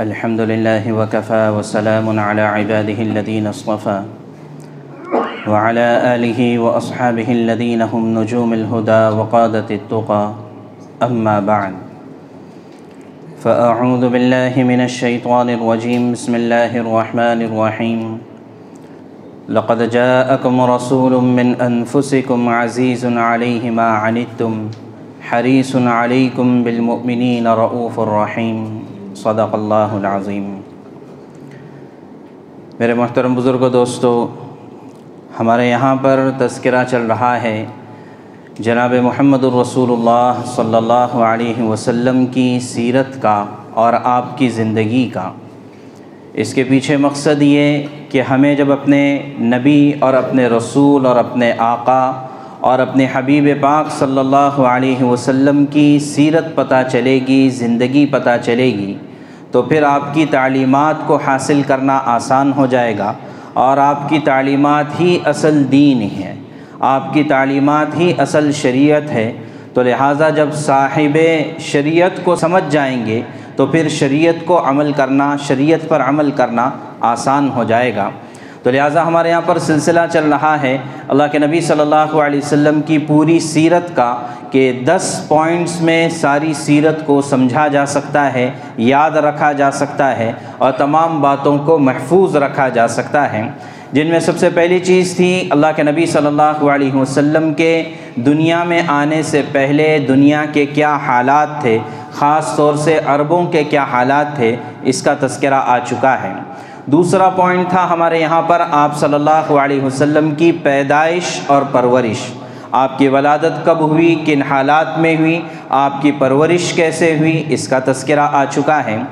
الحمد لله وكفى وسلام على عباده الذين اصطفى وعلى آله وأصحابه الذين هم نجوم الهدى وقادة التقى. أما بعد، فأعوذ بالله من الشيطان الرجيم. بسم الله الرحمن الرحيم. لقد جاءكم رسول من أنفسكم عزيز عليه ما عنتم، حريص عليكم بالمؤمنين رؤوف رحيم. صدق اللہ العظیم۔ میرے محترم بزرگ و دوستو، ہمارے یہاں پر تذکرہ چل رہا ہے جناب محمد الرسول اللہ صلی اللہ علیہ وسلم کی سیرت کا اور آپ کی زندگی کا۔ اس کے پیچھے مقصد یہ کہ ہمیں جب اپنے نبی اور اپنے رسول اور اپنے آقا اور اپنے حبیب پاک صلی اللہ علیہ وسلم کی سیرت پتہ چلے گی، زندگی پتہ چلے گی، تو پھر آپ کی تعلیمات کو حاصل کرنا آسان ہو جائے گا اور آپ کی تعلیمات ہی اصل دین ہے، آپ کی تعلیمات ہی اصل شریعت ہے۔ تو لہٰذا جب صاحب شریعت کو سمجھ جائیں گے، تو پھر شریعت کو عمل کرنا، شریعت پر عمل کرنا آسان ہو جائے گا۔ تو لہٰذا ہمارے یہاں پر سلسلہ چل رہا ہے۔ اللہ کے نبی صلی اللہ علیہ وسلم کی پوری سیرت کا کہ دس پوائنٹس میں ساری سیرت کو سمجھا جا سکتا ہے، یاد رکھا جا سکتا ہے اور تمام باتوں کو محفوظ رکھا جا سکتا ہے۔ جن میں سب سے پہلی چیز تھی اللہ کے نبی صلی اللہ علیہ وسلم کے دنیا میں آنے سے پہلے دنیا کے کیا حالات تھے، خاص طور سے عربوں کے کیا حالات تھے، اس کا تذکرہ آ چکا ہے۔ دوسرا پوائنٹ تھا ہمارے یہاں پر آپ صلی اللہ علیہ وسلم کی پیدائش اور پرورش۔ آپ کی ولادت کب ہوئی؟ کن حالات میں ہوئی؟ آپ کی پرورش کیسے ہوئی؟ اس کا تذکرہ آ چکا ہے۔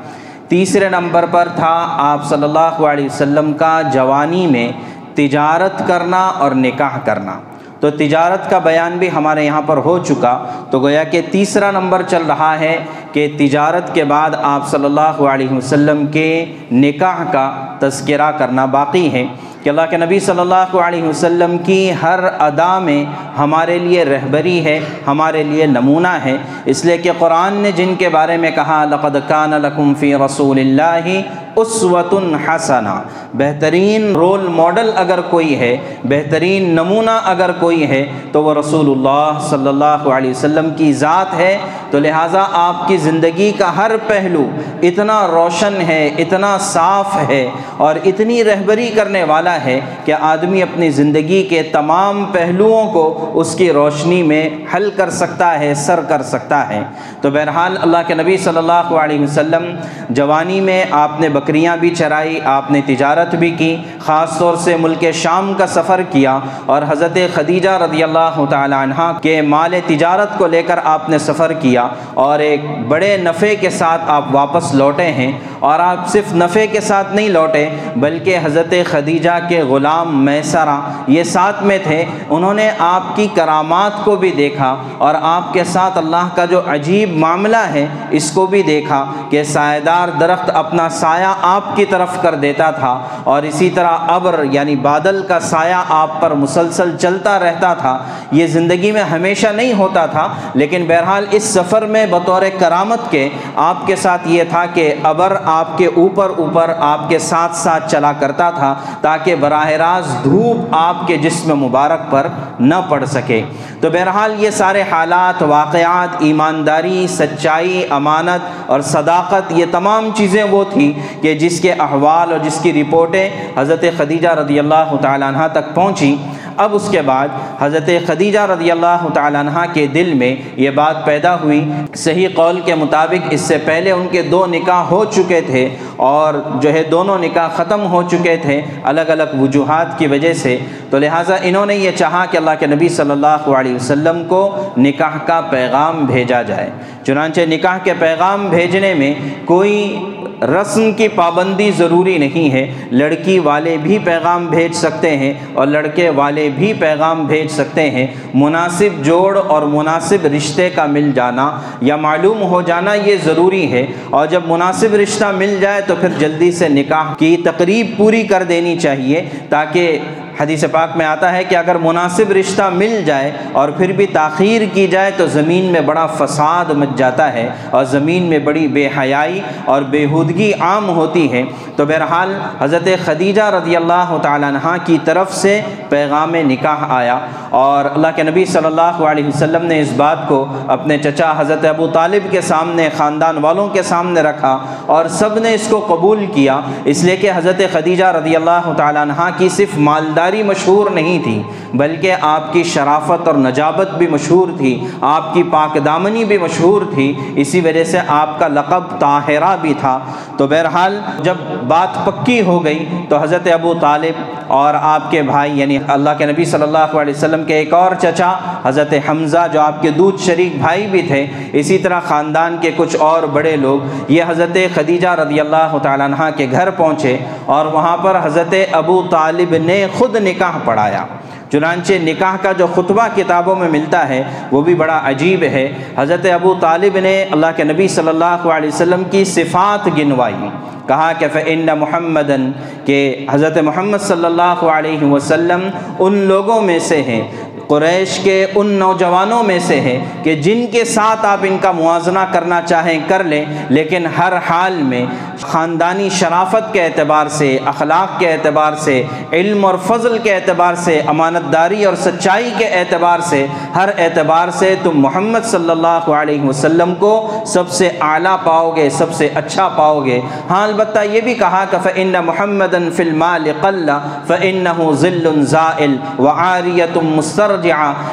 تیسرے نمبر پر تھا آپ صلی اللہ علیہ وسلم کا جوانی میں تجارت کرنا اور نکاح کرنا۔ تو تجارت کا بیان بھی ہمارے یہاں پر ہو چکا تو گویا کہ تیسرا نمبر چل رہا ہے کہ تجارت کے بعد آپ صلی اللہ علیہ وسلم کے نکاح کا تذکرہ کرنا باقی ہے۔ کہ اللہ کے نبی صلی اللہ علیہ وسلم کی ہر ادا میں ہمارے لیے رہبری ہے، ہمارے لیے نمونہ ہے۔ اس لیے کہ قرآن نے جن کے بارے میں کہا، لقد کان لکم فی رسول اللہ اسوۃ حسنہ بہترین رول ماڈل اگر کوئی ہے، بہترین نمونہ اگر کوئی ہے، تو وہ رسول اللہ صلی اللہ علیہ وسلم کی ذات ہے۔ تو لہٰذا آپ کی زندگی کا ہر پہلو اتنا روشن ہے، اتنا صاف ہے اور اتنی رہبری کرنے والا ہے کہ آدمی اپنی زندگی کے تمام پہلوؤں کو اس کی روشنی میں حل کر سکتا ہے، سر کر سکتا ہے۔ تو بہرحال اللہ کے نبی صلی اللہ علیہ وسلم جوانی میں آپ نے بکریاں بھی چرائی، آپ نے تجارت بھی کی، خاص طور سے ملک شام کا سفر کیا۔ اور حضرت خدیجہ رضی اللہ تعالی عنہ کے مال تجارت کو لے کر آپ نے سفر کیا۔ اور ایک بڑے نفع کے ساتھ آپ واپس لوٹے ہیں۔ اور آپ صرف نفع کے ساتھ نہیں لوٹے، بلکہ حضرت خدیجہ کے غلام میسرہ یہ ساتھ میں تھے۔ انہوں نے آپ کی کرامات کو بھی دیکھا اور آپ کے ساتھ اللہ کا جو عجیب معاملہ ہے، اس کو بھی دیکھا کہ سائے دار درخت اپنا سایہ آپ کی طرف کر دیتا تھا اور اسی طرح ابر یعنی بادل کا سایہ آپ پر مسلسل چلتا رہتا تھا۔ یہ زندگی میں ہمیشہ نہیں ہوتا تھا، لیکن بہرحال اس سفر میں بطور کرامت کے آپ کے ساتھ یہ تھا کہ ابر آپ کے اوپر اوپر آپ کے ساتھ ساتھ چلا کرتا تھا تاکہ براہ راست دھوپ آپ کے جسم مبارک پر نہ پڑ سکے۔ تو بہرحال یہ سارے حالات، واقعات، ایمانداری، سچائی، امانت اور صداقت، یہ تمام چیزیں وہ تھیں کہ جس کے احوال اور جس کی رپورٹیں حضرت خدیجہ رضی اللہ تعالیٰ عنہ تک پہنچی اب اس کے بعد حضرت خدیجہ رضی اللہ تعالیٰ عنہ کے دل میں یہ بات پیدا ہوئی۔ صحیح قول کے مطابق اس سے پہلے ان کے دو نکاح ہو چکے تھے اور جو ہے دونوں نکاح ختم ہو چکے تھے الگ الگ وجوہات کی وجہ سے۔ تو لہٰذا انہوں نے یہ چاہا کہ اللہ کے نبی صلی اللہ علیہ وسلم کو نکاح کا پیغام بھیجا جائے۔ چنانچہ نکاح کے پیغام بھیجنے میں کوئی رسم کی پابندی ضروری نہیں ہے۔ لڑکی والے بھی پیغام بھیج سکتے ہیں اور لڑکے والے بھی پیغام بھیج سکتے ہیں۔ مناسب جوڑ اور مناسب رشتے کا مل جانا یا معلوم ہو جانا یہ ضروری ہے۔ اور جب مناسب رشتہ مل جائے تو پھر جلدی سے نکاح کی تقریب پوری کر دینی چاہیے تاکہ حدیث پاک میں آتا ہے کہ اگر مناسب رشتہ مل جائے اور پھر بھی تاخیر کی جائے تو زمین میں بڑا فساد مچ جاتا ہے اور زمین میں بڑی بے حیائی اور بےحودگی عام ہوتی ہے۔ تو بہرحال حضرت خدیجہ رضی اللہ تعالیٰ عنہ کی طرف سے پیغام نکاح آیا اور اللہ کے نبی صلی اللہ علیہ وسلم نے اس بات کو اپنے چچا حضرت ابو طالب کے سامنے، خاندان والوں کے سامنے رکھا اور سب نے اس کو قبول کیا۔ اس لیے کہ حضرت خدیجہ رضی اللہ تعالیٰ عنہ کی صرف مالداری مشہور نہیں تھی، بلکہ آپ کی شرافت اور نجابت بھی مشہور تھی، آپ کی پاک دامنی بھی مشہور تھی، اسی وجہ سے آپ کا لقب طاہرہ بھی تھا۔ تو بہرحال جب بات پکی ہو گئی تو حضرت ابو طالب اور آپ کے بھائی یعنی اللہ کے نبی صلی اللہ علیہ وسلم کے ایک اور چچا، حضرت حمزہ، جو آپ کے دودھ شریک بھائی بھی تھے، اسی طرح خاندان کے کچھ اور بڑے لوگ، یہ حضرت خدیجہ رضی اللہ تعالیٰ عنہ کے گھر پہنچے اور وہاں پر حضرت ابو طالب نے خود نکاح پڑھایا۔ چنانچہ نکاح کا جو خطبہ کتابوں میں ملتا ہے، وہ بھی بڑا عجیب ہے۔ حضرت ابو طالب نے اللہ کے نبی صلی اللہ علیہ وسلم کی صفات گنوائی۔ کہا کہ فن محمدن کہ حضرت محمد صلی اللہ علیہ وسلم ان لوگوں میں سے ہیں قریش کے ان نوجوانوں میں سے ہے کہ جن کے ساتھ آپ ان کا موازنہ کرنا چاہیں کر لیں، لیکن ہر حال میں خاندانی شرافت کے اعتبار سے، اخلاق کے اعتبار سے، علم اور فضل کے اعتبار سے امانت داری اور سچائی کے اعتبار سے، ہر اعتبار سے تم محمد صلی اللہ علیہ وسلم کو سب سے اعلیٰ پاؤ گے، سب سے اچھا پاؤ گے۔ ہاں البتہ یہ بھی کہا کہ فن محمد فلم قلّہ فن ذل ذائل و عاریت مستر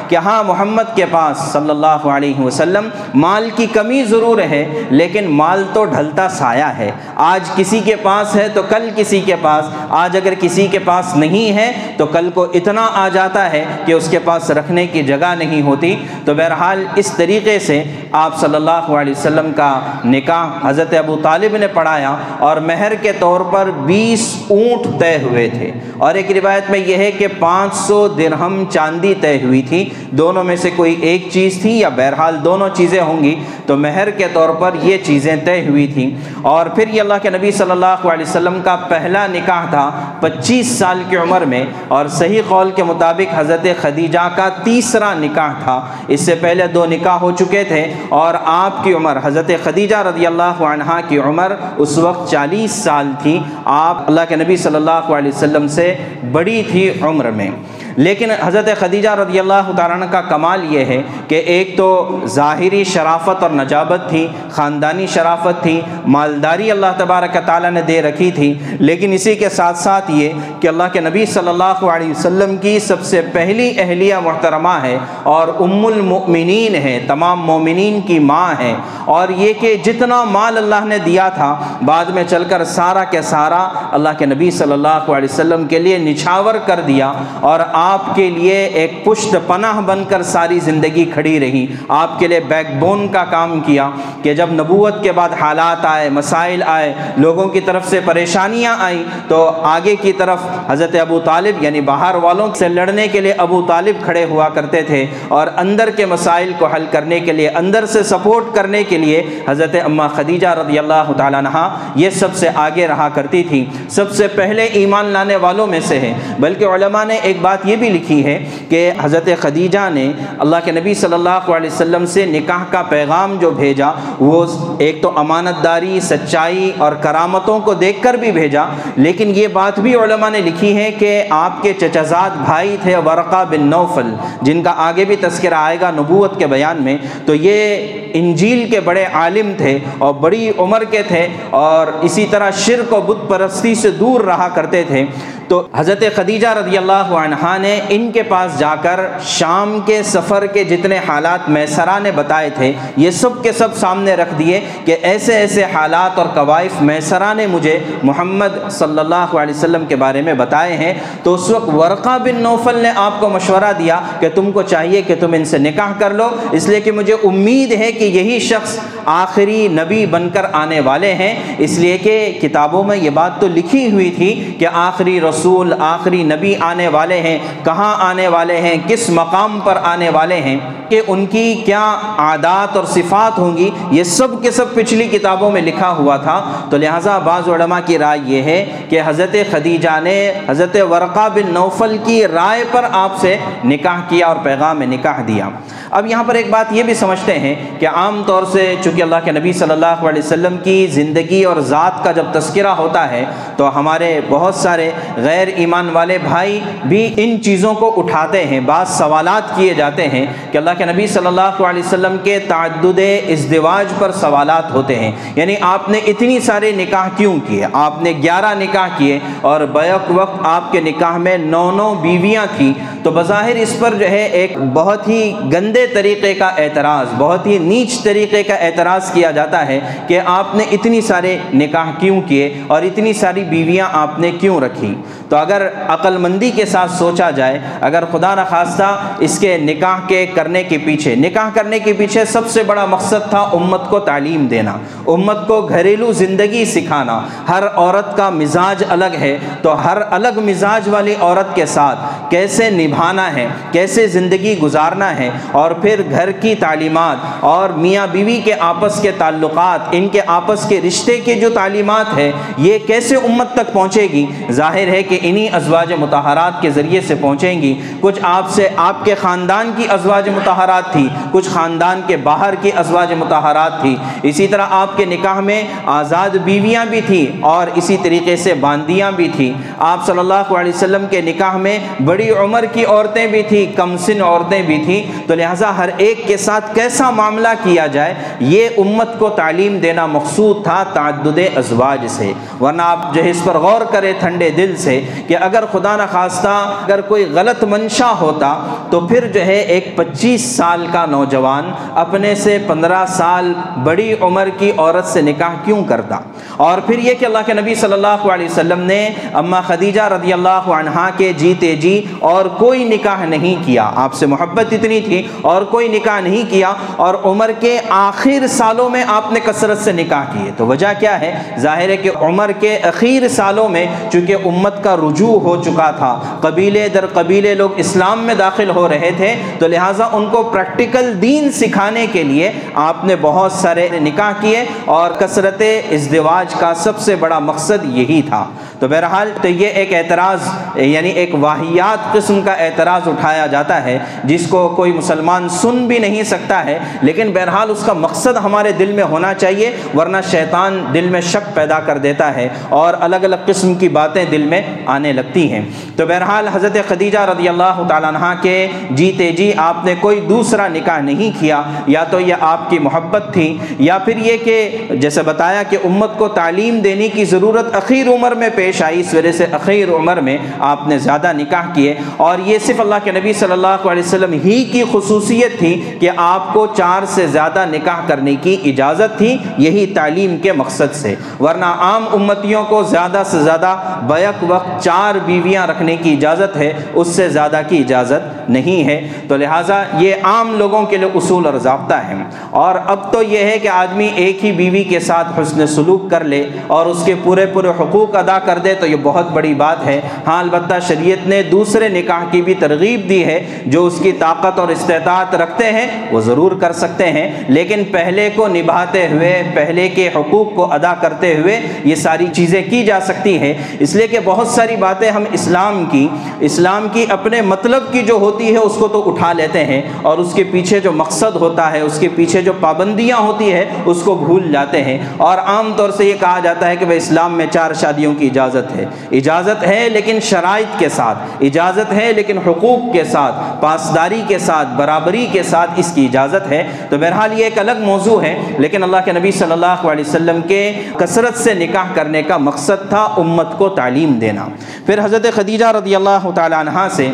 کہ ہاں محمد کے پاس صلی اللہ علیہ وسلم مال کی کمی ضرور ہے، لیکن مال تو ڈھلتا سایہ ہے۔ آج کسی کے پاس ہے تو کل کسی کے پاس، آج اگر کسی کے پاس نہیں ہے تو کل کو اتنا آ جاتا ہے کہ اس کے پاس رکھنے کی جگہ نہیں ہوتی۔ تو بہرحال اس طریقے سے آپ صلی اللہ علیہ وسلم کا نکاح حضرت ابو طالب نے پڑھایا اور مہر کے طور پر بیس اونٹ طے ہوئے تھے۔ اور ایک روایت میں یہ ہے کہ پانچ سو درہم چاندی طے ہوئی تھی، دونوں میں سے کوئی ایک چیز تھی یا بہرحال دونوں چیزیں ہوں گی، تو مہر کے طور پر یہ چیزیں طے ہوئی تھیں۔ اور پھر یہ اللہ کے نبی صلی اللہ علیہ وسلم کا پہلا نکاح تھا پچیس سال کی عمر میں، اور صحیح قول کے مطابق حضرت خدیجہ کا تیسرا نکاح تھا۔ اس سے پہلے دو نکاح ہو چکے تھے، اور آپ کی عمر، حضرت خدیجہ رضی اللہ عنہ کی عمر اس وقت چالیس سال تھی۔ آپ اللہ کے نبی صلی اللہ علیہ وسلم سے بڑی تھی عمر میں۔ لیکن حضرت خدیجہ رضی اللہ تعالیٰ کا کمال یہ ہے کہ ایک تو ظاہری شرافت اور نجابت تھی، خاندانی شرافت تھی، مالداری اللہ تبارک تعالیٰ نے دے رکھی تھی، لیکن اسی کے ساتھ ساتھ یہ کہ اللہ کے نبی صلی اللہ علیہ وسلم کی سب سے پہلی اہلیہ محترمہ ہے اور ام المؤمنین ہے، تمام مومنین کی ماں ہے۔ اور یہ کہ جتنا مال اللہ نے دیا تھا، بعد میں چل کر سارا کے سارا اللہ کے نبی صلی اللہ علیہ وسلم کے لیے نچھاور کر دیا اور آپ آپ کے لیے ایک پشت پناہ بن کر ساری زندگی کھڑی رہی۔ آپ کے لیے بیک بون کا کام کیا کہ جب نبوت کے بعد حالات آئے، مسائل آئے، لوگوں کی طرف سے پریشانیاں آئیں، تو آگے کی طرف حضرت ابو طالب یعنی باہر والوں سے لڑنے کے لیے ابو طالب کھڑے ہوا کرتے تھے اور اندر کے مسائل کو حل کرنے کے لیے، اندر سے سپورٹ کرنے کے لیے حضرت اماں خدیجہ رضی اللہ تعالیٰ عنہ یہ سب سے آگے رہا کرتی تھی سب سے پہلے ایمان لانے والوں میں سے ہے بلکہ علماء نے ایک بات یہ بھی لکھی ہے کہ حضرت خدیجہ نے اللہ کے نبی صلی اللہ علیہ وسلم سے نکاح کا پیغام جو بھیجا، وہ ایک تو امانت داری سچائی اور کرامتوں کو دیکھ کر بھی بھیجا۔ لیکن یہ بات بھی علماء نے لکھی ہے کہ آپ کے چچزاد بھائی تھے ورقہ بن نوفل، جن کا آگے بھی تذکرہ آئے گا نبوت کے بیان میں۔ تو یہ انجیل کے بڑے عالم تھے اور بڑی عمر کے تھے اور اسی طرح شرک و بت پرستی سے دور رہا کرتے تھے۔ تو حضرت خدیجہ رضی اللہ عنہ نے ان کے پاس جا کر شام کے سفر کے جتنے حالات میسرہ نے بتائے تھے، یہ سب کے سب سامنے رکھ دیے کہ ایسے ایسے حالات اور قوائف میسرہ نے مجھے محمد صلی اللہ علیہ وسلم کے بارے میں بتائے ہیں۔ تو اس وقت ورقہ بن نوفل نے آپ کو مشورہ دیا کہ تم کو چاہیے کہ تم ان سے نکاح کر لو، اس لیے کہ مجھے امید ہے کہ یہی شخص آخری نبی بن کر آنے والے ہیں۔ اس لیے کہ کتابوں میں یہ بات تو لکھی ہوئی تھی کہ آخری رسول رسول آخری نبی آنے والے ہیں، کہاں آنے والے ہیں، کس مقام پر آنے والے ہیں، کہ ان کی کیا عادات اور صفات ہوں گی، یہ سب کے سب پچھلی کتابوں میں لکھا ہوا تھا۔ تو لہٰذا بعض علماء کی رائے یہ ہے کہ حضرت خدیجہ نے حضرت ورقہ بن نوفل کی رائے پر آپ سے نکاح کیا اور پیغام نکاح دیا۔ اب یہاں پر ایک بات یہ بھی سمجھتے ہیں کہ عام طور سے چونکہ اللہ کے نبی صلی اللہ علیہ وسلم کی زندگی اور ذات کا جب تذکرہ ہوتا ہے تو ہمارے بہت سارے غیر ایمان والے بھائی بھی ان چیزوں کو اٹھاتے ہیں، بعض سوالات کیے جاتے ہیں کہ اللہ کے نبی صلی اللہ علیہ وسلم کے تعدد ازدواج پر سوالات ہوتے ہیں۔ یعنی آپ نے اتنی سارے نکاح کیوں کیے؟ آپ نے گیارہ نکاح کیے اور بیک وقت آپ کے نکاح میں نو نو بیویاں تھیں۔ تو بظاہر اس پر جو ہے ایک بہت ہی گندے طریقے کا اعتراض، بہت ہی نیچ طریقے کا اعتراض کیا جاتا ہے کہ آپ نے اتنی سارے نکاح کیوں کیے اور اتنی ساری بیویاں آپ نے کیوں رکھی؟ تو اگر عقل مندی کے ساتھ سوچا جائے، اگر خدا نخواستہ اس کے نکاح کے کرنے کے پیچھے، نکاح کرنے کے پیچھے سب سے بڑا مقصد تھا امت کو تعلیم دینا، امت کو گھریلو زندگی سکھانا، ہر عورت کا مزاج الگ ہے، تو ہر الگ مزاج والی عورت کے ساتھ کیسے نبھا نبھانا ہے، کیسے زندگی گزارنا ہے اور پھر گھر کی تعلیمات اور میاں بیوی کے آپس کے تعلقات، ان کے آپس کے رشتے کے جو تعلیمات ہے یہ کیسے امت تک پہنچے گی؟ ظاہر ہے کہ انہی ازواج متحرات کے ذریعے سے پہنچیں گی۔ کچھ آپ سے آپ کے خاندان کی ازواج متحرات تھی، کچھ خاندان کے باہر کی ازواج متحرات تھی۔ اسی طرح آپ کے نکاح میں آزاد بیویاں بھی تھیں اور اسی طریقے سے باندیاں بھی تھیں۔ آپ صلی اللہ علیہ وسلم کے نکاح میں بڑی عمر کی عورتیں بھی تھیں، کم سن عورتیں بھی تھیں، تو لہٰذا ہر ایک کے ساتھ کیسا معاملہ کیا جائے، یہ امت کو تعلیم دینا مقصود تھا تعدد ازواج سے۔ ورنہ آپ جو ہے اس پر غور کرے ٹھنڈے دل سے کہ اگر خدا نخواستہ اگر کوئی غلط منشا ہوتا تو پھر جو ہے ایک پچیس سال کا نوجوان اپنے سے پندرہ سال بڑی عمر کی عورت سے نکاح کیوں کرتا؟ اور پھر یہ کہ اللہ کے نبی صلی اللہ علیہ وسلم نے اما خدیجہ رضی اللہ عنہا کے جیتے جی اور کوئی کوئی نکاح نہیں کیا۔ آپ سے محبت اتنی تھی اور کوئی نکاح نہیں کیا اور عمر کے آخر سالوں میں آپ نے کثرت سے نکاح کیے۔ تو وجہ کیا ہے؟ ظاہر ہے کہ عمر کے اخیر سالوں میں چونکہ امت کا رجوع ہو چکا تھا، قبیلے در قبیلے لوگ اسلام میں داخل ہو رہے تھے، تو لہٰذا ان کو پریکٹیکل دین سکھانے کے لیے آپ نے بہت سارے نکاح کیے اور کثرت ازدواج کا سب سے بڑا مقصد یہی تھا۔ تو بہرحال تو یہ ایک اعتراض یعنی ایک واحیات قسم کا اعتراض اٹھایا جاتا ہے، جس کو کوئی مسلمان سن بھی نہیں سکتا ہے، لیکن بہرحال اس کا مقصد ہمارے دل میں ہونا چاہیے، ورنہ شیطان دل میں شک پیدا کر دیتا ہے اور الگ الگ قسم کی باتیں دل میں آنے لگتی ہیں۔ تو بہرحال حضرت خدیجہ رضی اللہ تعالیٰ عنہ کے جیتے جی آپ نے کوئی دوسرا نکاح نہیں کیا، یا تو یہ آپ کی محبت تھی، یا پھر یہ کہ جیسے بتایا کہ امت کو تعلیم دینے کی ضرورت اخیر عمر میں پیش پیش آئی، اس وجہ سے اخیر عمر میں آپ نے زیادہ نکاح کیے۔ اور یہ صرف اللہ کے نبی صلی اللہ علیہ وسلم ہی کی خصوصیت تھی کہ آپ کو چار سے زیادہ نکاح کرنے کی اجازت تھی، یہی تعلیم کے مقصد سے۔ ورنہ عام امتیوں کو زیادہ سے زیادہ بیک وقت چار بیویاں رکھنے کی اجازت ہے، اس سے زیادہ کی اجازت نہیں ہے۔ تو لہٰذا یہ عام لوگوں کے لیے اصول اور ضابطہ ہے اور اب تو یہ ہے کہ آدمی ایک ہی بیوی کے ساتھ حسن سلوک کر لے اور اس کے پورے پورے حقوق ادا کر دے تو یہ بہت بڑی بات ہے۔ ہاں البتہ شریعت نے دوسرے نکاح کی بھی ترغیب دی ہے۔ جو اس کی طاقت اور استطاعت رکھتے ہیں، وہ ضرور کر سکتے ہیں۔ لیکن پہلے کو نبھاتے ہوئے، پہلے کے حقوق کو ادا کرتے ہوئے یہ ساری چیزیں کی جا سکتی ہیں۔ اس لیے کہ بہت ساری باتیں ہم اسلام کی اسلام کی اپنے مطلب کی جو ہوتی ہے، اس کو تو اٹھا لیتے ہیں۔ اور اس کے پیچھے جو مقصد ہوتا ہے، اس کے پیچھے جو پابندیاں ہوتی ہے، اس کو بھول جاتے ہیں۔ اور عام طور سے یہ کہا جاتا ہے کہ بھائی، اسلام میں چار شادیوں کی اجازت اجازت ہے۔ اجازت ہے لیکن شرائط کے ساتھ، اجازت ہے لیکن حقوق کے ساتھ، پاسداری کے ساتھ، برابری کے ساتھ اس کی اجازت ہے۔ تو بہرحال یہ ایک الگ موضوع ہے، لیکن اللہ کے نبی صلی اللہ علیہ وسلم کے کثرت سے نکاح کرنے کا مقصد تھا امت کو تعلیم دینا۔ پھر حضرت خدیجہ رضی اللہ تعالیٰ عنہ سے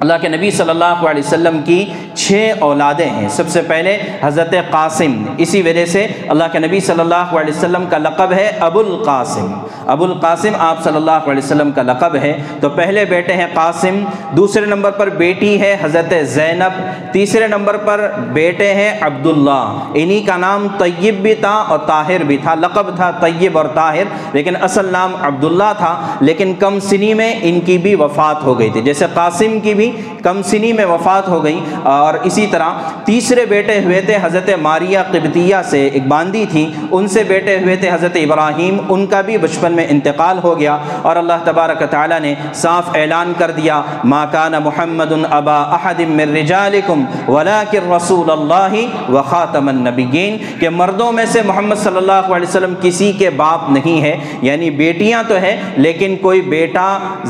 اللہ کے نبی صلی اللہ علیہ وسلم کی چھ اولادیں ہیں۔ سب سے پہلے حضرت قاسم، اسی وجہ سے اللہ کے نبی صلی اللہ علیہ وسلم کا لقب ہے ابو القاسم ابو القاسم آپ صلی اللہ علیہ وسلم کا لقب ہے۔ تو پہلے بیٹے ہیں قاسم، دوسرے نمبر پر بیٹی ہے حضرت زینب، تیسرے نمبر پر بیٹے ہیں عبداللہ۔ انہی کا نام طیب بھی تھا اور طاہر بھی تھا۔ لقب تھا طیب اور طاہر، لیکن اصل نام عبداللہ تھا۔ لیکن کم سنی میں ان کی بھی وفات ہو گئی تھی۔ جیسے قاسم کی بھی کم سنی میں وفات ہو گئی اور اور اسی طرح تیسرے بیٹے ہوئے تھے حضرت ماریہ قبطیہ سے ایک باندی تھی، ان سے بیٹے ہوئے تھے حضرت ابراہیم، ان کا بھی بچپن میں انتقال ہو گیا اور اللہ تبارک تعالیٰ نے صاف اعلان کر دیا، ما کان محمد ابا احد من رجالکم ولکن رسول اللہ و خاتم النبیین کہ مردوں میں سے محمد صلی اللہ علیہ وسلم کسی کے باپ نہیں ہے یعنی بیٹیاں تو ہے لیکن کوئی بیٹا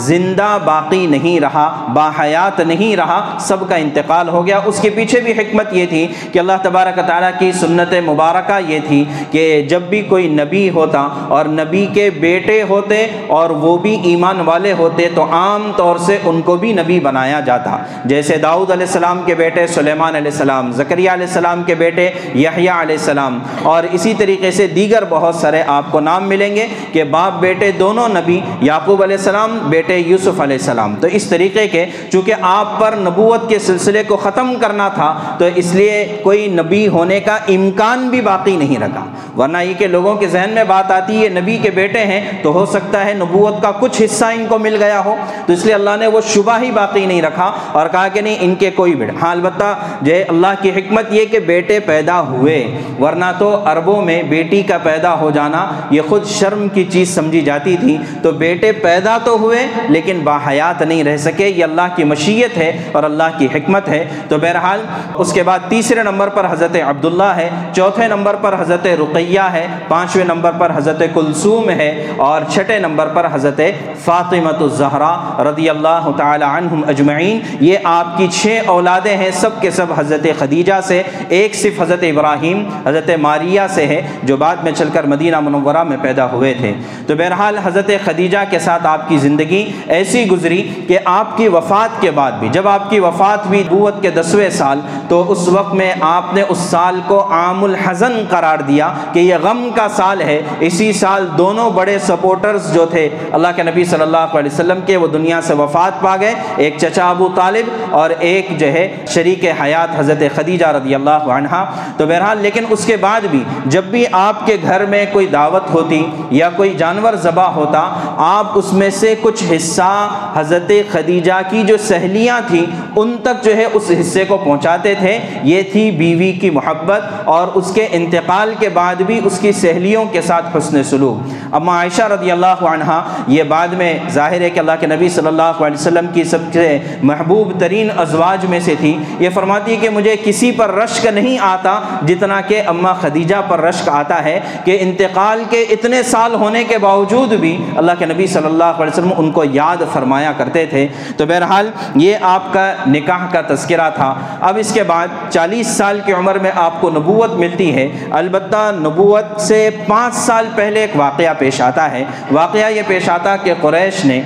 زندہ باقی نہیں رہا باحیات نہیں رہا، سب کا انتقال ہو گیا اس کے پیچھے بھی حکمت یہ تھی کہ اللہ تبارک تعالیٰ کی سنت مبارکہ یہ تھی کہ جب بھی کوئی نبی ہوتا اور نبی کے بیٹے ہوتے اور وہ بھی ایمان والے ہوتے تو عام طور سے ان کو بھی نبی بنایا جاتا۔ جیسے داؤد علیہ السلام کے بیٹے، سلیمان علیہ السلام زکریہ علیہ السلام کے بیٹے، یحییٰ علیہ السلام۔ اور اسی طریقے سے دیگر بہت سارے آپ کو نام ملیں گے کہ باپ بیٹے دونوں نبی، یعقوب علیہ السلام، بیٹے یوسف علیہ السلام۔ تو اس طریقے کے چونکہ آپ پر نبوت کے سلسلے کو ختم کرنا تھا، تو اس لیے کوئی نبی ہونے کا امکان بھی باقی نہیں رکھا۔ ورنہ یہ کہ لوگوں کے ذہن میں بات آتی ہے نبی کے بیٹے ہیں، تو ہو سکتا ہے نبوت کا کچھ حصہ ان کو مل گیا ہو۔ تو اس لیے اللہ نے وہ شبہ ہی باقی نہیں رکھا اور کہا کہ نہیں، ان کے کوئی بیٹے ہاں البتہ جو اللہ کی حکمت یہ کہ بیٹے پیدا ہوئے، ورنہ تو عربوں میں بیٹی کا پیدا ہو جانا، یہ خود شرم کی چیز سمجھی جاتی تھی۔ تو بیٹے پیدا تو ہوئے، لیکن باحیات نہیں رہ سکے۔ یہ اللہ کی مشیت ہے اور اللہ کی حکمت ہے۔ تو بہرحال، اس کے بعد تیسرے نمبر پر حضرت عبداللہ ہے، چوتھے نمبر پر حضرت رقیہ ہے، پانچویں نمبر پر حضرت کلثوم ہے اور چھٹے نمبر پر حضرت فاطمۃ الزہرا رضی اللہ تعالی عنہم اجمعین۔ یہ آپ کی چھ اولادیں ہیں، سب کے سب حضرت خدیجہ سے۔ ایک صرف حضرت ابراہیم، حضرت ماریہ سے ہے، جو بعد میں چل کر مدینہ منورہ میں پیدا ہوئے تھے۔ تو بہرحال، حضرت خدیجہ کے ساتھ آپ کی زندگی ایسی گزری کہ آپ کی وفات کے بعد بھی، جب آپ کی وفات ہوئی بوت کے دس دسویں سال، تو اس وقت میں آپ نے اس سال کو عام الحزن قرار دیا کہ یہ غم کا سال ہے۔ اسی سال دونوں بڑے سپورٹرز جو تھے، اللہ کے نبی صلی اللہ علیہ وسلم کے، وہ دنیا سے وفات پا گئے۔ ایک چچا ابو طالب اور ایک جو ہے شریک حیات حضرت خدیجہ رضی اللہ عنہ تو بہرحال، لیکن اس کے بعد بھی جب بھی آپ کے گھر میں کوئی دعوت ہوتی یا کوئی جانور ذبح ہوتا، آپ اس میں سے کچھ حصہ حضرت خدیجہ کی جو سہیلیاں تھیں، ان تک جو ہے اس حصے کو پہنچاتے تھے، یہ تھی بیوی کی محبت اور اس کے انتقال کے بعد بھی اس کی سہیلیوں کے ساتھ حسن سلوک۔ اما عائشہ رضی اللہ عنہ یہ بعد میں ظاہر ہے کہ اللہ کے نبی صلی اللہ علیہ وسلم کی سب سے محبوب ترین ازواج میں سے تھی۔ یہ فرماتی ہے کہ مجھے کسی پر رشک نہیں آتا جتنا کہ اما خدیجہ پر رشک آتا ہے کہ انتقال کے اتنے سال ہونے کے باوجود بھی اللہ کے نبی صلی اللہ علیہ وسلم ان کو یاد فرمایا کرتے تھے۔ تو بہرحال یہ آپ کا نکاح کا تذکرہ تھا۔ اب اس کے بعد چالیس سال کی عمر میں آپ کو نبوت ملتی ہے۔ البتہ نبوت سے پانچ سال پہلے ایک واقعہ پیش آتا ہے۔ واقعہ یہ پیش آتا کہ قریش نے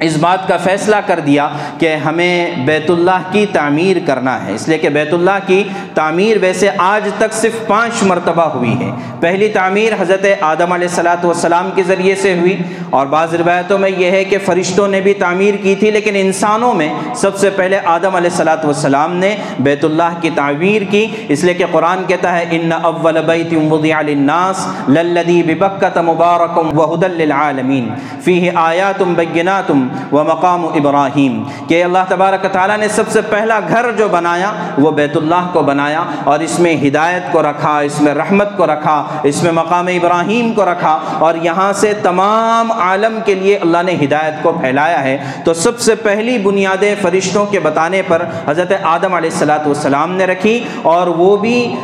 اس بات کا فیصلہ کر دیا کہ ہمیں بیت اللہ کی تعمیر کرنا ہے۔ اس لیے کہ بیت اللہ کی تعمیر ویسے آج تک صرف پانچ مرتبہ ہوئی ہے۔ پہلی تعمیر حضرت آدم علیہ السلاۃ والسلام کے ذریعے سے ہوئی اور بعض روایتوں میں یہ ہے کہ فرشتوں نے بھی تعمیر کی تھی، لیکن انسانوں میں سب سے پہلے آدم علیہ السلاۃ والسلام نے بیت اللہ کی تعمیر کی۔ اس لیے کہ قرآن کہتا ہے، ان اول بیت وضع للناس للذی ببکت مبارکم وہد للعالمین۔ فیہ آیات بینات و مقام ابراہیم کہ اللہ تبارک تعالیٰ نے سب سے پہلا گھر جو بنایا وہ بیت اللہ کو بنایا اور اس میں ہدایت کو رکھا، اس میں رحمت کو رکھا، اس میں مقام ابراہیم کو رکھا اور یہاں سے تمام عالم کے لیے اللہ نے ہدایت کو پھیلایا ہے۔ تو سب سے پہلی بنیادیں فرشتوں کے بتانے پر حضرت آدم علیہ السلاۃ والسلام نے رکھی اور وہ بھی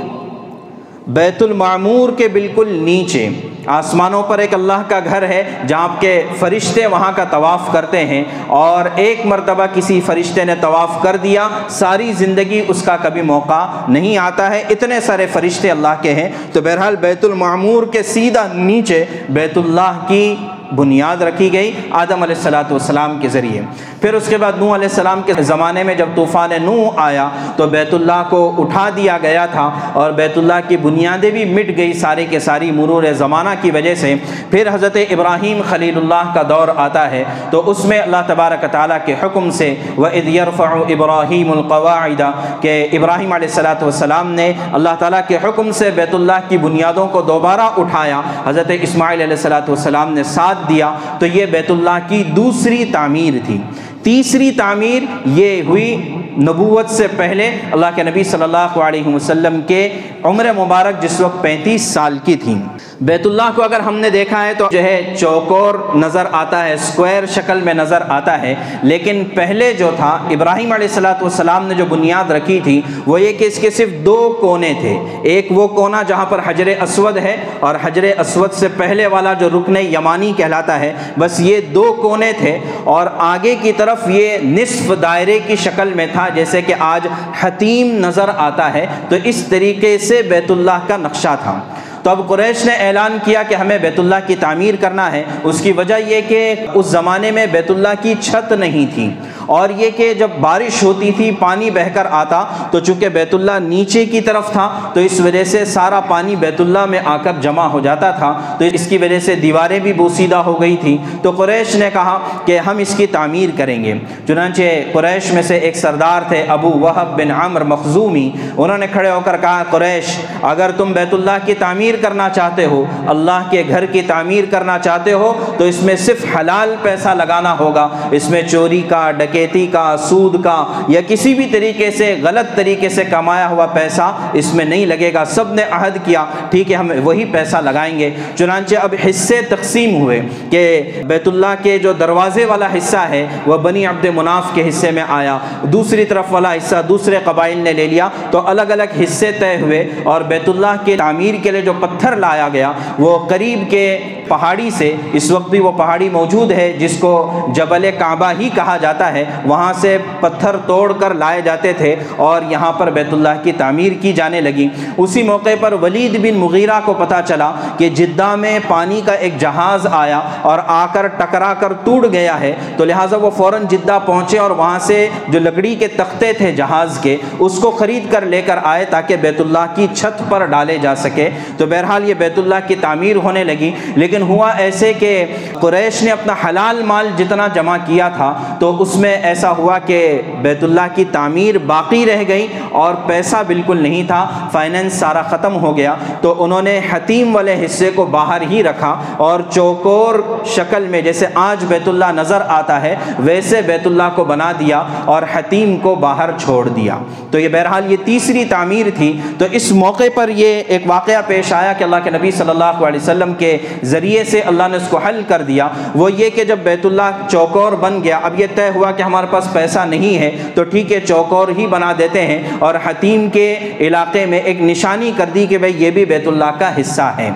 بیت المعمور کے بالکل نیچے۔ آسمانوں پر ایک اللہ کا گھر ہے جہاں کے فرشتے وہاں کا طواف کرتے ہیں اور ایک مرتبہ کسی فرشتے نے طواف کر دیا، ساری زندگی اس کا کبھی موقع نہیں آتا ہے۔ اتنے سارے فرشتے اللہ کے ہیں۔ تو بہرحال بیت المعمور کے سیدھا نیچے بیت اللہ کی بنیاد رکھی گئی آدم علیہ السلاۃ والسلام کے ذریعے۔ پھر اس کے بعد نوح علیہ السلام کے زمانے میں جب طوفان نوح آیا تو بیت اللہ کو اٹھا دیا گیا تھا اور بیت اللہ کی بنیادیں بھی مٹ گئی سارے کے ساری مرور زمانہ کی وجہ سے۔ پھر حضرت ابراہیم خلیل اللہ کا دور آتا ہے تو اس میں اللہ تبارک تعالیٰ کے حکم سے وہ ادیرفع ابراہیم القواعدہ کہ ابراہیم علیہ السلاۃ والسلام نے اللہ تعالیٰ کے حکم سے بیت اللہ کی بنیادوں کو دوبارہ اٹھایا۔ حضرت اسماعیل علیہ السلاۃ والسلام نے ساتھ دیا تو یہ بیت اللہ کی دوسری تعمیر تھی۔ تیسری تعمیر یہ ہوئی نبوت سے پہلے اللہ کے نبی صلی اللہ علیہ وسلم کے عمر مبارک جس وقت پینتیس سال کی تھیں بیت اللہ کو اگر ہم نے دیکھا ہے تو جو ہے چوکور نظر آتا ہے اسکوائر شکل میں نظر آتا ہے۔ لیکن پہلے جو تھا، ابراہیم علیہ السلاۃ والسلام نے جو بنیاد رکھی تھی، وہ یہ کہ اس کے صرف دو کونے تھے۔ ایک وہ کونا جہاں پر حجر اسود ہے اور حجر اسود سے پہلے والا جو رکن یمانی کہلاتا ہے، بس یہ دو کونے تھے۔ اور آگے کی طرف یہ نصف دائرے کی شکل میں تھا۔ جیسے کہ آج حتیم نظر آتا ہے تو اس طریقے سے بیت اللہ کا نقشہ تھا۔ تو اب قریش نے اعلان کیا کہ ہمیں بیت اللہ کی تعمیر کرنا ہے۔ اس کی وجہ یہ کہ اس زمانے میں بیت اللہ کی چھت نہیں تھی۔ اور یہ کہ جب بارش ہوتی تھی، پانی بہہ کر آتا، تو چونکہ بیت اللہ نیچے کی طرف تھا، تو اس وجہ سے سارا پانی بیت اللہ میں آ کر جمع ہو جاتا تھا۔ تو اس کی وجہ سے دیواریں بھی بوسیدہ ہو گئی تھی تو قریش نے کہا کہ ہم اس کی تعمیر کریں گے۔ چنانچہ قریش میں سے ایک سردار تھے، ابو وحب بن عمر مخزومی۔ انہوں نے کھڑے ہو کر کہا، قریش، اگر تم بیت اللہ کی تعمیر کرنا چاہتے ہو، اللہ کے گھر کی تعمیر کرنا چاہتے ہو، تو اس میں صرف حلال پیسہ لگانا ہوگا۔ اس میں چوری کا، ڈکیتی کا، سود کا یا کسی بھی طریقے سے، غلط طریقے سے کمایا ہوا پیسہ اس میں نہیں لگے گا۔ سب نے عہد کیا، ٹھیک ہے، ہم وہی پیسہ لگائیں گے۔ چنانچہ اب حصے تقسیم ہوئے کہ بیت اللہ کے جو دروازے والا حصہ ہے، وہ بنی عبد مناف کے حصے میں آیا۔ دوسری طرف والا حصہ دوسرے قبائل نے لے لیا۔ تو الگ الگ حصے طے ہوئے اور بیت اللہ کے تعمیر کے لیے جو پتھر لایا گیا۔ وہ قریب کے پہاڑی سے، اس وقت بھی وہ پہاڑی موجود ہے، جس کو جبل کعبہ ہی کہا جاتا ہے، وہاں سے پتھر توڑ کر لائے جاتے تھے اور یہاں پر بیت اللہ کی تعمیر کی جانے لگی۔ اسی موقع پر ولید بن مغیرہ کو پتہ چلا کہ جدہ میں پانی کا ایک جہاز آیا اور آ کر ٹکرا کر ٹوٹ گیا ہے۔ تو لہٰذا وہ فوراً جدہ پہنچے اور وہاں سے جو لکڑی کے تختے تھے جہاز کے، اس کو خرید کر لے کر آئے تاکہ بیت اللہ کی چھت پر ڈالے جا سکے۔ تو بہرحال یہ بیت اللہ کی تعمیر ہونے لگی۔ لیکن ہوا ایسے کہ قریش نے اپنا حلال مال جتنا جمع کیا تھا، تو اس میں ایسا ہوا کہ بیت اللہ کی تعمیر باقی رہ گئی اور پیسہ بالکل نہیں تھا فائننس سارا ختم ہو گیا۔ تو انہوں نے حتیم والے حصے کو باہر ہی رکھا اور چوکور شکل میں جیسے آج بیت اللہ نظر آتا ہے، ویسے بیت اللہ کو بنا دیا اور حتیم کو باہر چھوڑ دیا۔ تو یہ بہرحال یہ تیسری تعمیر تھی۔ تو اس موقع پر یہ ایک واقعہ پیش آیا کہ اللہ کے نبی صلی اللہ علیہ وسلم کے ذریعے سے اللہ نے اس کو حل کر دیا، وہ یہ کہ جب بیت اللہ چوکور بن گیا، اب یہ طے ہوا کہ ہمارے پاس پیسہ نہیں ہے، تو ٹھیک ہے، چوکور ہی بنا دیتے ہیں اور حتیم کے علاقے میں ایک نشانی کر دی کہ بھائی یہ بھی بیت اللہ کا حصہ ہے۔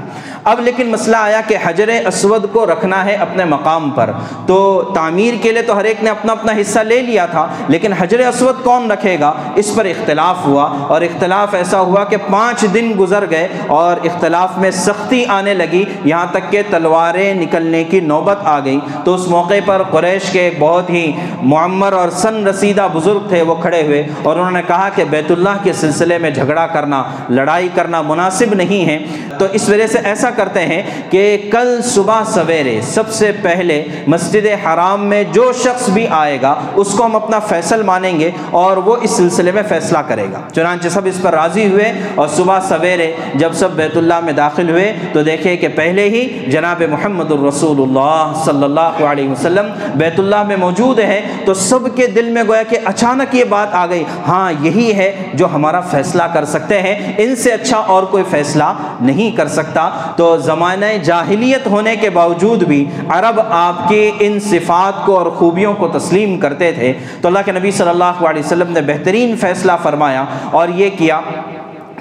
اب لیکن مسئلہ آیا کہ حجر اسود کو رکھنا ہے اپنے مقام پر۔ تو تعمیر کے لیے تو ہر ایک نے اپنا اپنا حصہ لے لیا تھا، لیکن حجر اسود کون رکھے گا؟ اس پر اختلاف ہوا اور اختلاف ایسا ہوا کہ پانچ دن گزر گئے اور اختلاف میں سختی آنے لگی۔ یہاں تک کہ تلواریں نکلنے کی نوبت آ گئی۔ تو اس موقع پر قریش کے ایک بہت ہی معمر اور سن رسیدہ بزرگ تھے، وہ کھڑے ہوئے اور انہوں نے کہا کہ بیت اللہ کے سلسلے میں جھگڑا کرنا، لڑائی کرنا مناسب نہیں ہے۔ تو اس وجہ سے ایسا کرتے ہیں کہ کل صبح سویرے سب سے پہلے مسجد حرام میں جو شخص بھی آئے گا، اس کو ہم اپنا فیصل مانیں گے اور وہ اس سلسلے میں فیصلہ کرے گا۔ چنانچہ سب اس پر راضی ہوئے اور صبح سویرے جب سب بیت اللہ میں داخل ہوئے تو دیکھے کہ پہلے ہی جناب محمد الرسول اللہ صلی اللہ علیہ وسلم بیت اللہ میں موجود ہے تو سب کے دل میں گویا کہ اچانک یہ بات آ گئی۔ ہاں یہی ہے جو ہمارا فیصلہ کر سکتے ہیں۔ ان سے اچھا اور کوئی فیصلہ نہیں کر سکتا۔ تو زمانہ جاہلیت ہونے کے باوجود بھی عرب آپ کے ان صفات کو اور خوبیوں کو تسلیم کرتے تھے تو اللہ کے نبی صلی اللہ علیہ وسلم نے بہترین فیصلہ فرمایا اور یہ کیا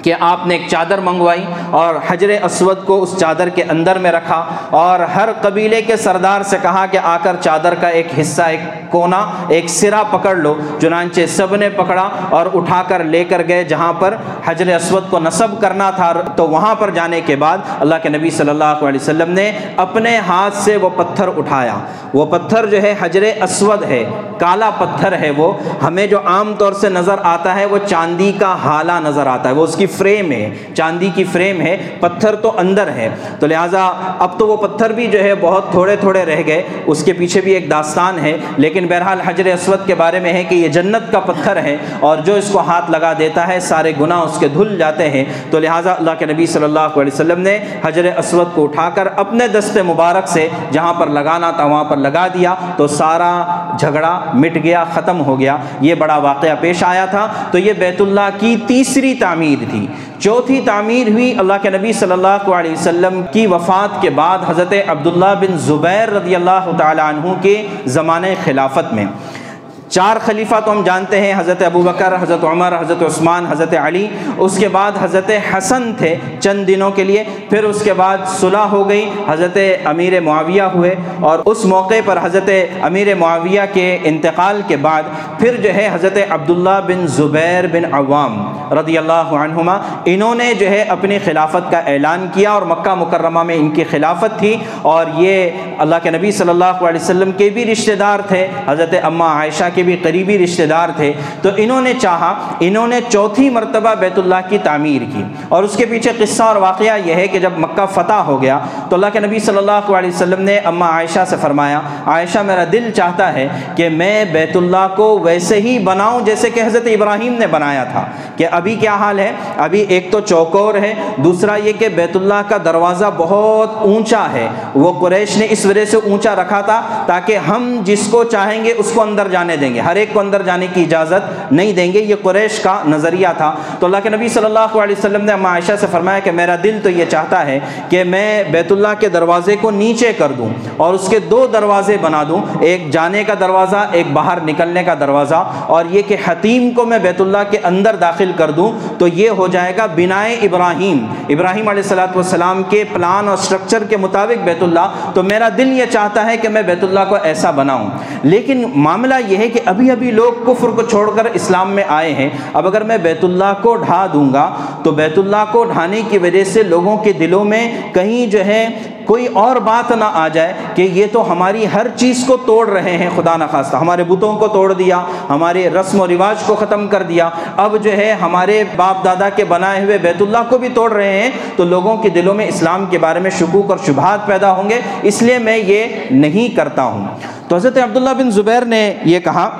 کہ آپ نے ایک چادر منگوائی اور حجر اسود کو اس چادر کے اندر میں رکھا اور ہر قبیلے کے سردار سے کہا کہ آ کر چادر کا ایک حصہ، ایک کونا، ایک سرا پکڑ لو۔ چنانچہ سب نے پکڑا اور اٹھا کر لے کر گئے جہاں پر حجر اسود کو نصب کرنا تھا۔ تو وہاں پر جانے کے بعد اللہ کے نبی صلی اللہ علیہ وسلم نے اپنے ہاتھ سے وہ پتھر اٹھایا۔ وہ پتھر جو ہے حجر اسود ہے، کالا پتھر ہے وہ۔ ہمیں جو عام طور سے نظر آتا ہے وہ چاندی کا حالہ نظر آتا ہے۔ وہ اس کی فریم ہے، چاندی کی فریم ہے، پتھر تو اندر ہے۔ تو لہٰذا اب تو وہ پتھر بھی جو ہے بہت تھوڑے تھوڑے رہ گئے، اس کے پیچھے بھی ایک داستان ہے۔ لیکن بہرحال حجر اسود کے بارے میں ہے کہ یہ جنت کا پتھر ہے اور جو اس کو ہاتھ لگا دیتا ہے، سارے گناہ اس کے دھل جاتے ہیں۔ تو لہٰذا اللہ کے نبی صلی اللہ علیہ وسلم نے حجر اسود کو اٹھا کر اپنے دست مبارک سے جہاں پر لگانا تھا وہاں پر لگا دیا۔ تو سارا جھگڑا مٹ گیا، ختم ہو گیا۔ یہ بڑا واقعہ پیش آیا تھا۔ تو یہ بیت اللہ کی تیسری تعمیر تھی۔ چوتھی تعمیر ہوئی اللہ کے نبی صلی اللہ علیہ وسلم کی وفات کے بعد حضرت عبداللہ بن زبیر رضی اللہ تعالیٰ عنہ کے زمانے خلافت میں۔ چار خلیفہ تو ہم جانتے ہیں، حضرت ابو بکر، حضرت عمر، حضرت عثمان، حضرت علی، اس کے بعد حضرت حسن تھے چند دنوں کے لیے، پھر اس کے بعد صلح ہو گئی، حضرت امیر معاویہ ہوئے، اور اس موقع پر حضرت امیر معاویہ کے انتقال کے بعد پھر جو ہے حضرت عبداللہ بن زبیر بن عوام رضی اللہ عنہما، انہوں نے جو ہے اپنی خلافت کا اعلان کیا اور مکہ مکرمہ میں ان کی خلافت تھی، اور یہ اللہ کے نبی صلی اللہ علیہ وسلم کے بھی رشتہ دار تھے، حضرت اماں عائشہ کے کے بھی قریبی رشتہ دار تھے، تو انہوں نے چاہا، انہوں نے چوتھی مرتبہ بیت اللہ کی تعمیر کی۔ اور اس کے پیچھے قصہ اور واقعہ یہ ہے کہ جب مکہ فتح ہو گیا، تو اللہ کے نبی صلی اللہ علیہ وسلم نے اماں عائشہ سے فرمایا، عائشہ، میرا دل چاہتا ہے کہ میں بیت اللہ کو ویسے ہی بناؤں جیسے کہ حضرت ابراہیم نے بنایا تھا۔ کہ ابھی کیا حال ہے؟ ابھی ایک تو چوکور ہے، دوسرا یہ کہ بیت اللہ کا دروازہ بہت اونچا ہے۔ وہ قریش نے اس وجہ سے اونچا رکھا تھا تاکہ ہم جس کو چاہیں گے اس کو اندر جانے دیں۔ دیں گے۔ ہر ایک کو اندر جانے کی اجازت نہیں دیں گے۔ یہ قریش کا نظریہ تھا۔ تو اللہ کے نبی صلی اللہ علیہ وسلم نے عائشہ سے فرمایا کہ میرا دل تو یہ چاہتا ہے کہ میں بیت اللہ کے دروازے کو نیچے کر دوں اور اس کے دو دروازے بنا دوں۔ ایک جانے کا دروازہ، ایک باہر نکلنے کا دروازہ۔ اور یہ کہ حتیم کو میں بیت اللہ کے اندر داخل کر دوں تو یہ ہو جائے گا بنائے ابراہیم۔ ابراہیم علیہ السلاۃ والسلام کے پلان اور سٹرکچر کے مطابق بیت اللہ۔ تو میرا دل یہ چاہتا ہے کہ میں بیت اللہ کو ایسا بناؤں۔ لیکن معاملہ یہ ہے کہ ابھی ابھی لوگ کفر کو چھوڑ کر اسلام میں آئے ہیں۔ اب اگر میں بیت اللہ کو ڈھا دوں گا، تو بیت اللہ کو ڈھانے کی وجہ سے لوگوں کے دلوں میں کہیں جو ہے کوئی اور بات نہ آ جائے کہ یہ تو ہماری ہر چیز کو توڑ رہے ہیں، خدا نخواستہ ہمارے بتوں کو توڑ دیا، ہمارے رسم و رواج کو ختم کر دیا۔ اب جو ہے، ہمارے باپ دادا کے بنائے ہوئے بیت اللہ کو بھی توڑ رہے ہیں۔ تو لوگوں کے دلوں میں اسلام کے بارے میں شکوک اور شبہات پیدا ہوں گے۔ اس لیے میں یہ نہیں کرتا ہوں۔ تو حضرت عبداللہ بن زبیر نے یہ کہا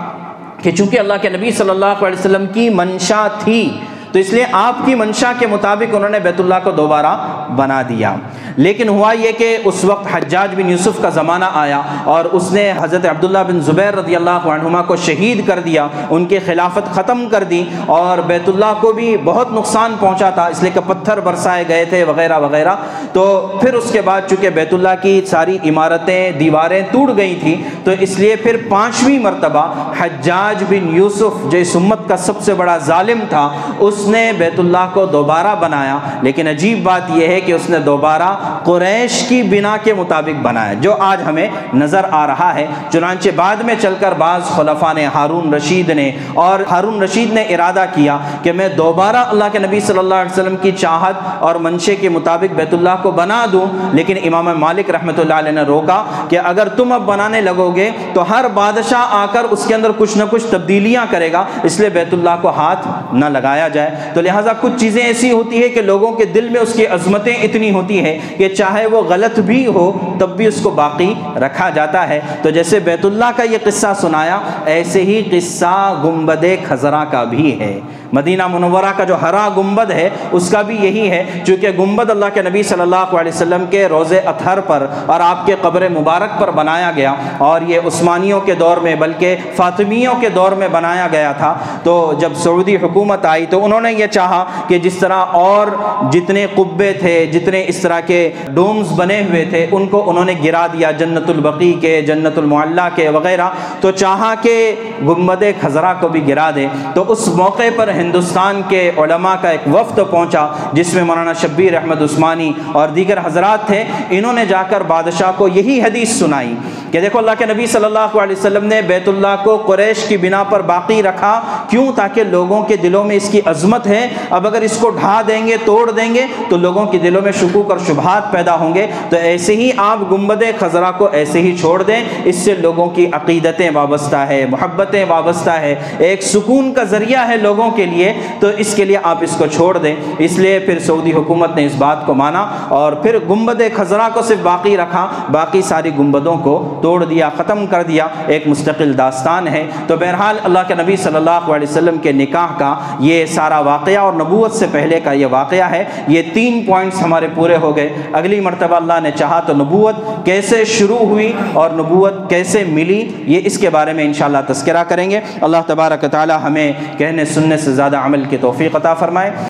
کہ چونکہ اللہ کے نبی صلی اللہ علیہ وسلم کی منشا تھی، تو اس لیے آپ کی منشا کے مطابق انہوں نے بیت اللہ کو دوبارہ بنا دیا۔ لیکن ہوا یہ کہ اس وقت حجاج بن یوسف کا زمانہ آیا اور اس نے حضرت عبداللہ بن زبیر رضی اللہ عنہما کو شہید کر دیا، ان کی خلافت ختم کر دی اور بیت اللہ کو بھی بہت نقصان پہنچا تھا، اس لیے کہ پتھر برسائے گئے تھے وغیرہ وغیرہ۔ تو پھر اس کے بعد چونکہ بیت اللہ کی ساری عمارتیں، دیواریں ٹوٹ گئی تھیں، تو اس لیے پھر پانچویں مرتبہ حجاج بن یوسف جو اس امت کا سب سے بڑا ظالم تھا، اس نے بیت اللہ کو دوبارہ بنایا۔ لیکن عجیب بات یہ ہے کہ اس نے دوبارہ قریش کی بنا کے مطابق بنایا جو آج ہمیں نظر آ رہا ہے۔ چنانچہ بعد میں چل کر بعض خلفاء نے، ہارون رشید نے اور ہارون رشید نے ارادہ کیا کہ میں دوبارہ اللہ کے نبی صلی اللہ علیہ وسلم کی چاہت اور منشے کے مطابق بیت اللہ کو بنا دوں۔ لیکن امام مالک رحمۃ اللہ علیہ نے روکا کہ اگر تم اب بنانے لگو گے تو ہر بادشاہ آ کر اس کے اندر کچھ نہ کچھ تبدیلیاں کرے گا۔ اس لیے بیت اللہ کو ہاتھ نہ لگایا جائے۔ تو لہٰذا کچھ چیزیں ایسی ہوتی ہے کہ لوگوں کے دل میں اس کی عظمتیں اتنی ہوتی ہیں کہ چاہے وہ غلط بھی ہو، تب بھی اس کو باقی رکھا جاتا ہے۔ تو جیسے بیت اللہ کا یہ قصہ سنایا، ایسے ہی قصہ گنبد خزرہ کا بھی ہے۔ مدینہ منورہ کا جو ہرا گنبد ہے، اس کا بھی یہی ہے، چونکہ گنبد اللہ کے نبی صلی اللہ علیہ وسلم کے روز اطہر پر اور آپ کے قبر مبارک پر بنایا گیا اور یہ عثمانیوں کے دور میں، بلکہ فاطمیوں کے دور میں بنایا گیا تھا۔ تو جب سعودی حکومت آئی تو انہوں نے یہ چاہا کہ جس طرح اور جتنے قبے تھے، جتنے اس طرح کے ڈومز بنے ہوئے تھے، ان کو انہوں نے گرا دیا جنت البقی کے، جنت المعلہ کے وغیرہ۔ تو چاہا کہ گنبد خزرہ کو بھی گرا دے۔ تو اس موقع پر ہندوستان کے علماء کا ایک وفد پہنچا، جس میں مولانا شبیر احمد عثمانی اور دیگر حضرات تھے، انہوں نے جا کر بادشاہ کو یہی حدیث سنائی کہ دیکھو، اللہ کے نبی صلی اللہ علیہ وسلم نے بیت اللہ کو قریش کی بنا پر باقی رکھا۔ کیوں؟ تاکہ لوگوں کے دلوں میں اس کی عظمت ہے۔ اب اگر اس کو ڈھا دیں گے، توڑ دیں گے، تو لوگوں کے دلوں میں شکوک اور شبہات پیدا ہوں گے۔ تو ایسے ہی آپ گنبد خزرہ کو ایسے ہی چھوڑ دیں، اس سے لوگوں کی عقیدتیں وابستہ ہے، محبتیں وابستہ ہے۔ ایک سکون کا ذریعہ ہے لوگوں کے لیے، تو اس کے لیے آپ اس کو چھوڑ دیں۔ اس لیے پھر سعودی حکومت نے اس بات کو مانا اور پھر گنبد خزرہ کو صرف باقی رکھا، باقی ساری گنبدوں کو توڑ دیا، ختم کر دیا۔ ایک مستقل داستان ہے۔ تو بہرحال اللہ کے نبی صلی اللہ علیہ وسلم کے نکاح کا یہ سارا واقعہ اور نبوت سے پہلے کا یہ واقعہ ہے۔ یہ تین پوائنٹس ہمارے پورے ہو گئے۔ اگلی مرتبہ اللہ نے چاہا تو نبوت کیسے شروع ہوئی اور نبوت کیسے ملی، یہ اس کے بارے میں انشاءاللہ تذکرہ کریں گے۔ اللہ تبارک تعالی ہمیں کہنے، سننے سے زیادہ عمل کی توفیق عطا فرمائے۔